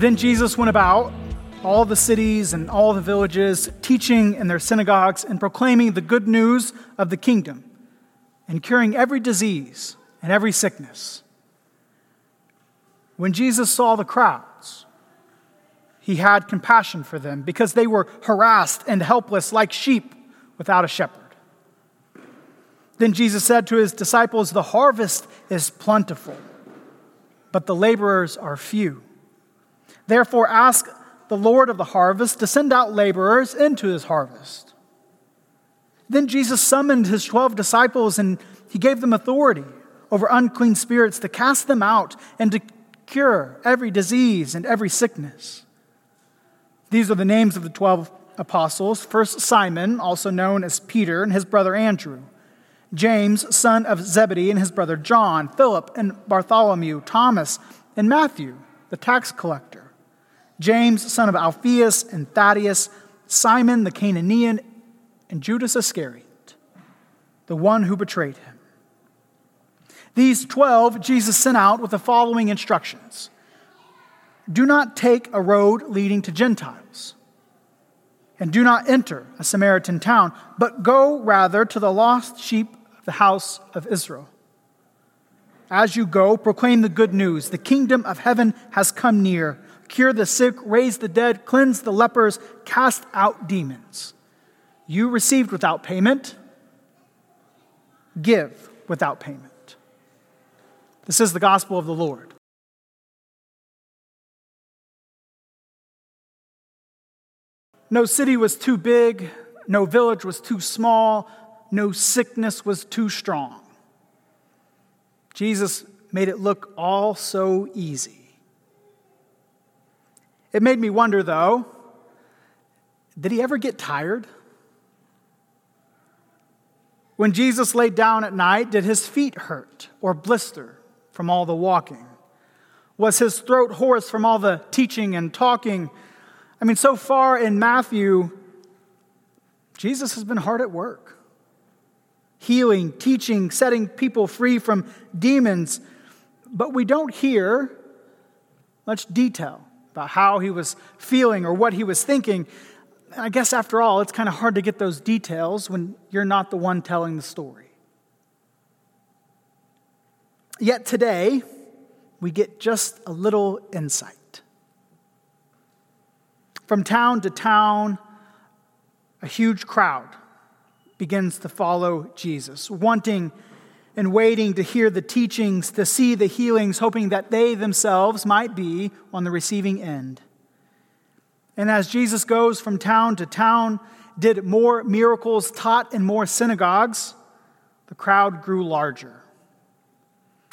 Then Jesus went about all the cities and all the villages, teaching in their synagogues and proclaiming the good news of the kingdom and curing every disease and every sickness. When Jesus saw the crowds, he had compassion for them because they were harassed and helpless like sheep without a shepherd. Then Jesus said to his disciples, The harvest is plentiful, but the laborers are few. Therefore, ask the Lord of the harvest to send out laborers into his harvest. Then Jesus summoned his 12 disciples and he gave them authority over unclean spirits to cast them out and to cure every disease and every sickness. These are the names of the 12 apostles. First, Simon, also known as Peter, and his brother Andrew. James, son of Zebedee, and his brother John. Philip and Bartholomew. Thomas and Matthew, the tax collector. James, son of Alphaeus and Thaddaeus, Simon the Cananaean, and Judas Iscariot, the one who betrayed him. These 12 Jesus sent out with the following instructions Do not take a road leading to Gentiles, and do not enter a Samaritan town, but go rather to the lost sheep of the house of Israel. As you go, proclaim the good news the kingdom of heaven has come near cure the sick, raise the dead, cleanse the lepers, cast out demons. You received without payment, give without payment. This is the gospel of the Lord. No city was too big, no village was too small, no sickness was too strong. Jesus made it look all so easy. It made me wonder, though, did he ever get tired? When Jesus laid down at night, did his feet hurt or blister from all the walking? Was his throat hoarse from all the teaching and talking? I mean, so far in Matthew, Jesus has been hard at work healing, teaching, setting people free from demons, but we don't hear much detail about how he was feeling or what he was thinking. I guess after all, it's kind of hard to get those details when you're not the one telling the story. Yet today, we get just a little insight. From town to town, a huge crowd begins to follow Jesus, wanting and waiting to hear the teachings, to see the healings, hoping that they themselves might be on the receiving end. And as Jesus goes from town to town, did more miracles, taught in more synagogues, the crowd grew larger.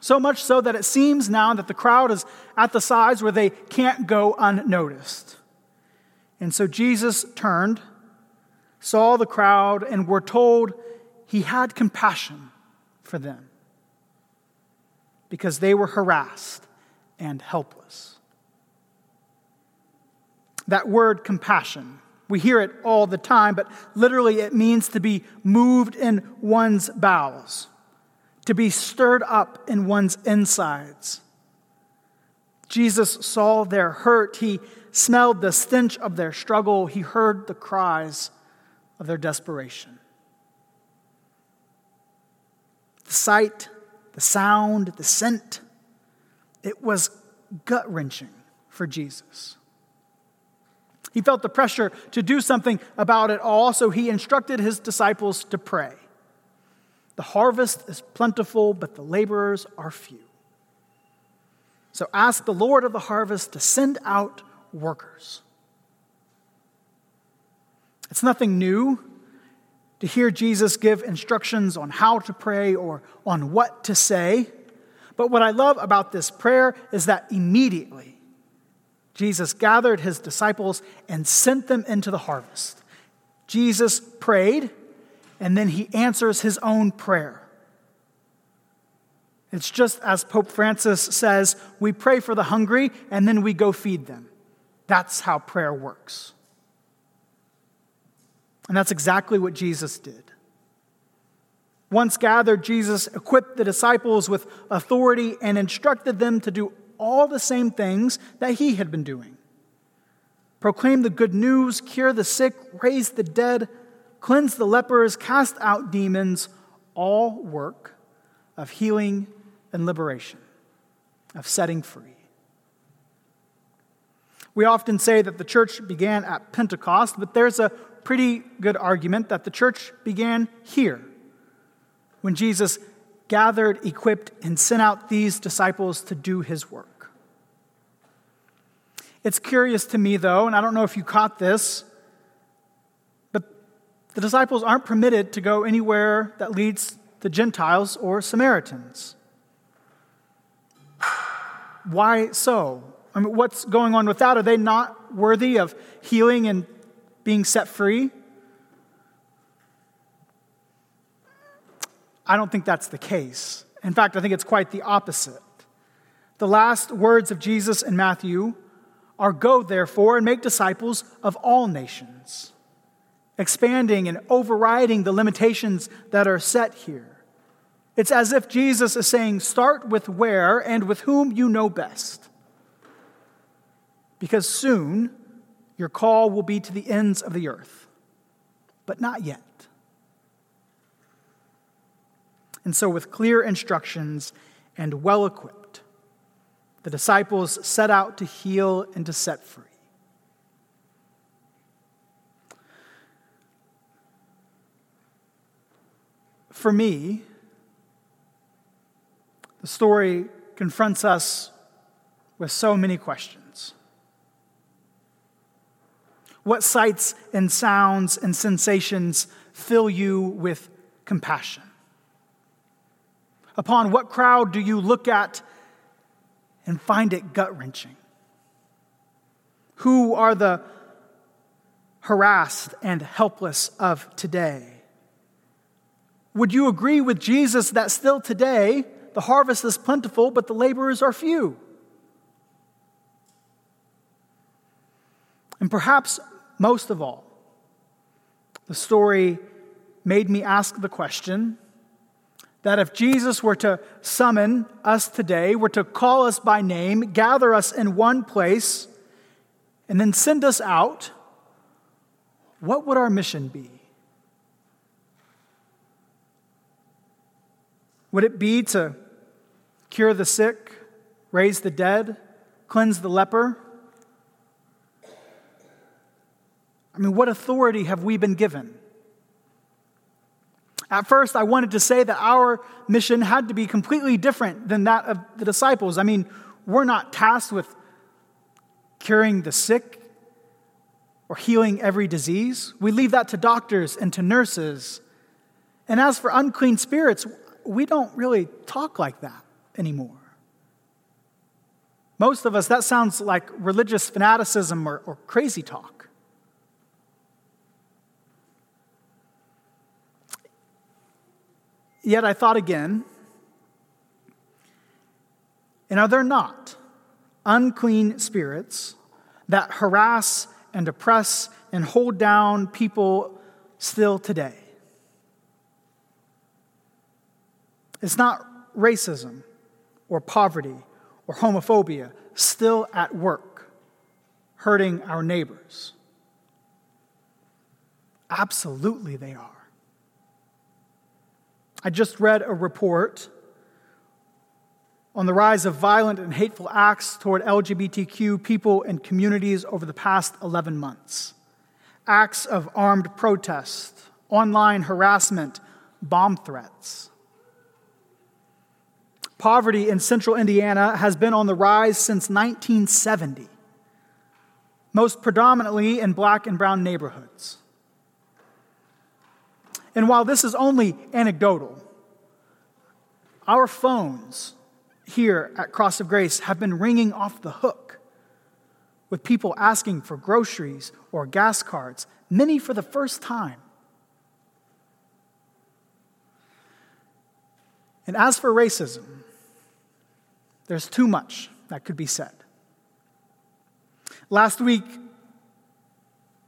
So much so that it seems now that the crowd is at the size where they can't go unnoticed. And so Jesus turned, saw the crowd, and we're told he had compassion for them because they were harassed and helpless. That word compassion, we hear it all the time, but literally it means to be moved in one's bowels, to be stirred up in one's insides. Jesus saw their hurt. He smelled the stench of their struggle. He heard the cries of their desperation. The sight, the sound, the scent, it was gut wrenching for Jesus. He felt the pressure to do something about it all, so he instructed his disciples to pray. The harvest is plentiful, but the laborers are few. So ask the Lord of the harvest to send out workers. It's nothing new to hear Jesus give instructions on how to pray or on what to say. But what I love about this prayer is that immediately Jesus gathered his disciples and sent them into the harvest. Jesus prayed, and then he answers his own prayer. It's just as Pope Francis says we pray for the hungry and then we go feed them. That's how prayer works. And that's exactly what Jesus did. Once gathered, Jesus equipped the disciples with authority and instructed them to do all the same things that he had been doing proclaim the good news, cure the sick, raise the dead, cleanse the lepers, cast out demons, all work of healing and liberation, of setting free. We often say that the church began at Pentecost, but there's a pretty good argument that the church began here when Jesus gathered, equipped, and sent out these disciples to do his work. It's curious to me, though, and I don't know if you caught this, but the disciples aren't permitted to go anywhere that leads to Gentiles or Samaritans. Why so? I mean, what's going on with that? Are they not worthy of healing and being set free? I don't think that's the case. In fact, I think it's quite the opposite. The last words of Jesus in Matthew are Go, therefore, and make disciples of all nations, expanding and overriding the limitations that are set here. It's as if Jesus is saying, Start with where and with whom you know best. Because soon your call will be to the ends of the earth, but not yet. And so, with clear instructions and well equipped, the disciples set out to heal and to set free. For me, the story confronts us with so many questions. What sights and sounds and sensations fill you with compassion? Upon what crowd do you look at and find it gut wrenching? Who are the harassed and helpless of today? Would you agree with Jesus that still today the harvest is plentiful, but the laborers are few? And perhaps most of all, the story made me ask the question that if Jesus were to summon us today, were to call us by name, gather us in one place, and then send us out, what would our mission be? Would it be to cure the sick, raise the dead, cleanse the leper? I mean, what authority have we been given? At first, I wanted to say that our mission had to be completely different than that of the disciples. I mean, we're not tasked with curing the sick or healing every disease. We leave that to doctors and to nurses. And as for unclean spirits, we don't really talk like that anymore. Most of us, that sounds like religious fanaticism or, or crazy talk. Yet I thought again, and are there not unclean spirits that harass and oppress and hold down people still today? It's not racism or poverty or homophobia still at work, hurting our neighbors. Absolutely, they are. I just read a report on the rise of violent and hateful acts toward LGBTQ people and communities over the past 11 months. Acts of armed protest, online harassment, bomb threats. Poverty in central Indiana has been on the rise since 1970, most predominantly in black and brown neighborhoods. And while this is only anecdotal, our phones here at Cross of Grace have been ringing off the hook with people asking for groceries or gas cards, many for the first time. And as for racism, there's too much that could be said. Last week,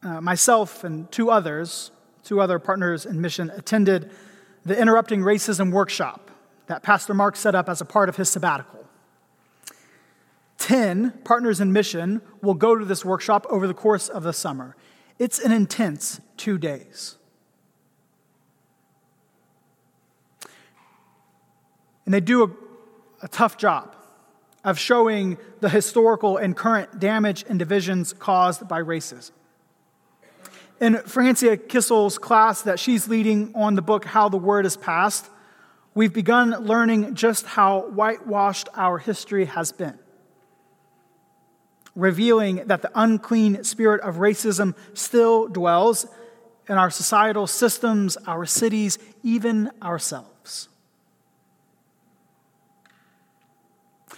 uh, myself and two others two other partners in mission attended the Interrupting Racism workshop that Pastor Mark set up as a part of his sabbatical. 10 partners in mission will go to this workshop over the course of the summer. It's an intense two days. And they do a, a tough job of showing the historical and current damage and divisions caused by racism. In Francia Kissel's class that she's leading on the book How the Word is Passed, we've begun learning just how whitewashed our history has been, revealing that the unclean spirit of racism still dwells in our societal systems, our cities, even ourselves.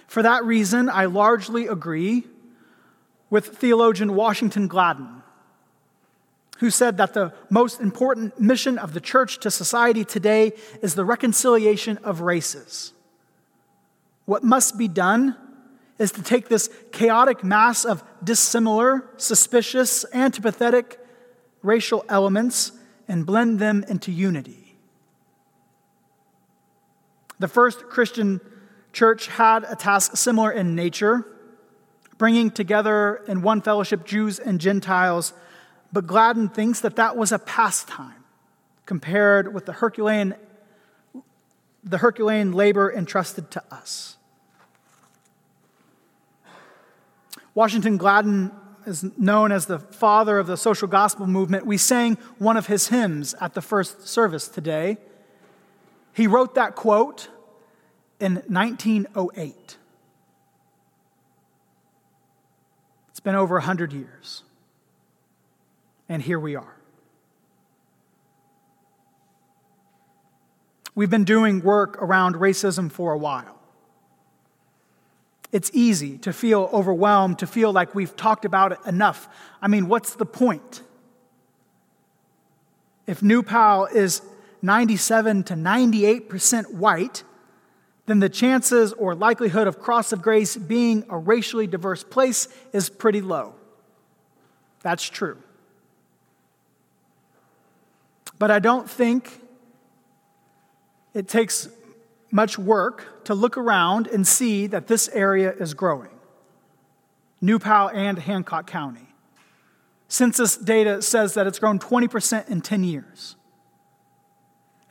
For that reason, I largely agree with theologian Washington Gladden, who said that the most important mission of the church to society today is the reconciliation of races. What must be done is to take this chaotic mass of dissimilar, suspicious, antipathetic racial elements and blend them into unity. The first Christian church had a task similar in nature, bringing together in one fellowship Jews and Gentiles, but Gladden thinks that that was a pastime compared with the Herculean, the Herculean labor entrusted to us. Washington Gladden is known as the father of the social gospel movement. We sang one of his hymns at the first service today. He wrote that quote in 1908. It's been over 100 years. And here we are. We've been doing work around racism for a while. It's easy to feel overwhelmed, to feel like we've talked about it enough. I mean, what's the point? If New Pal is 97 to 98% white, then the chances or likelihood of Cross of Grace being a racially diverse place is pretty low. That's true. But I don't think it takes much work to look around and see that this area is growing New Pal and Hancock County. Census data says that it's grown 20% in 10 years.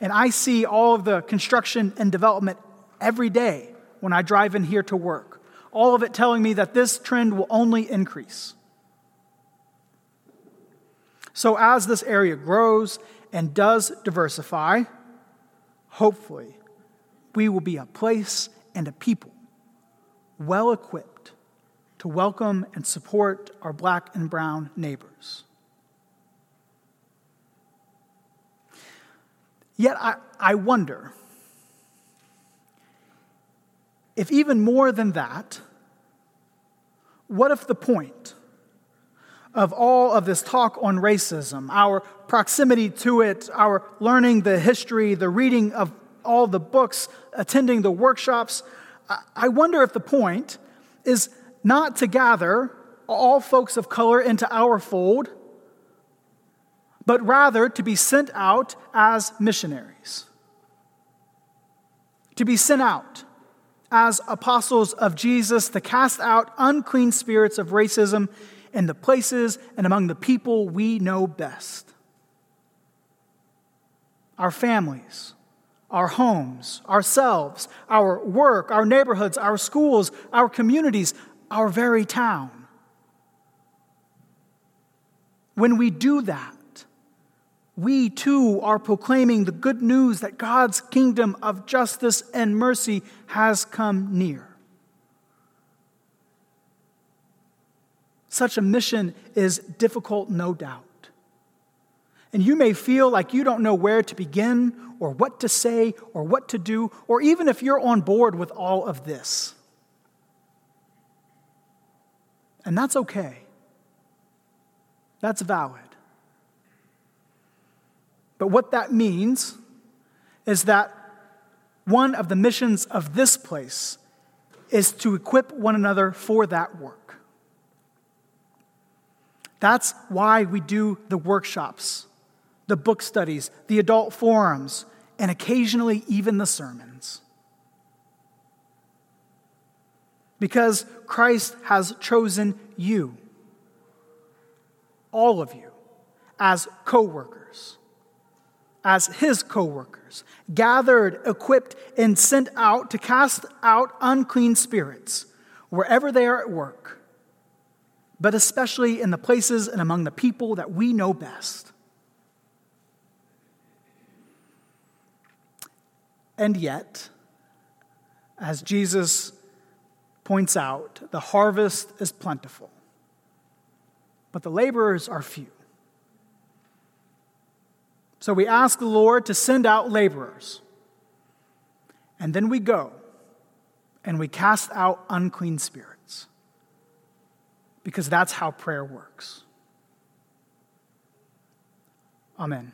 And I see all of the construction and development every day when I drive in here to work. All of it telling me that this trend will only increase. So, as this area grows and does diversify, hopefully, we will be a place and a people well equipped to welcome and support our black and brown neighbors. Yet, I, I wonder if even more than that, what if the point of all of this talk on racism, our proximity to it, our learning the history, the reading of all the books, attending the workshops, I wonder if the point is not to gather all folks of color into our fold, but rather to be sent out as missionaries. To be sent out as apostles of Jesus to cast out unclean spirits of racism in the places and among the people we know best. Our families, our homes, ourselves, our work, our neighborhoods, our schools, our communities, our very town. When we do that, we too are proclaiming the good news that God's kingdom of justice and mercy has come near. Such a mission is difficult, no doubt. And you may feel like you don't know where to begin, or what to say, or what to do, or even if you're on board with all of this. And that's okay, that's valid. But what that means is that one of the missions of this place is to equip one another for that work. That's why we do the workshops, the book studies, the adult forums, and occasionally even the sermons. because Christ has chosen you, all of you, as co workers, as his co workers, gathered, equipped, and sent out to cast out unclean spirits wherever they are at work, but especially in the places and among the people that we know best. And yet, as Jesus points out, the harvest is plentiful, but the laborers are few. So we ask the Lord to send out laborers. And then we go and we cast out unclean spirits. Because that's how prayer works. Amen.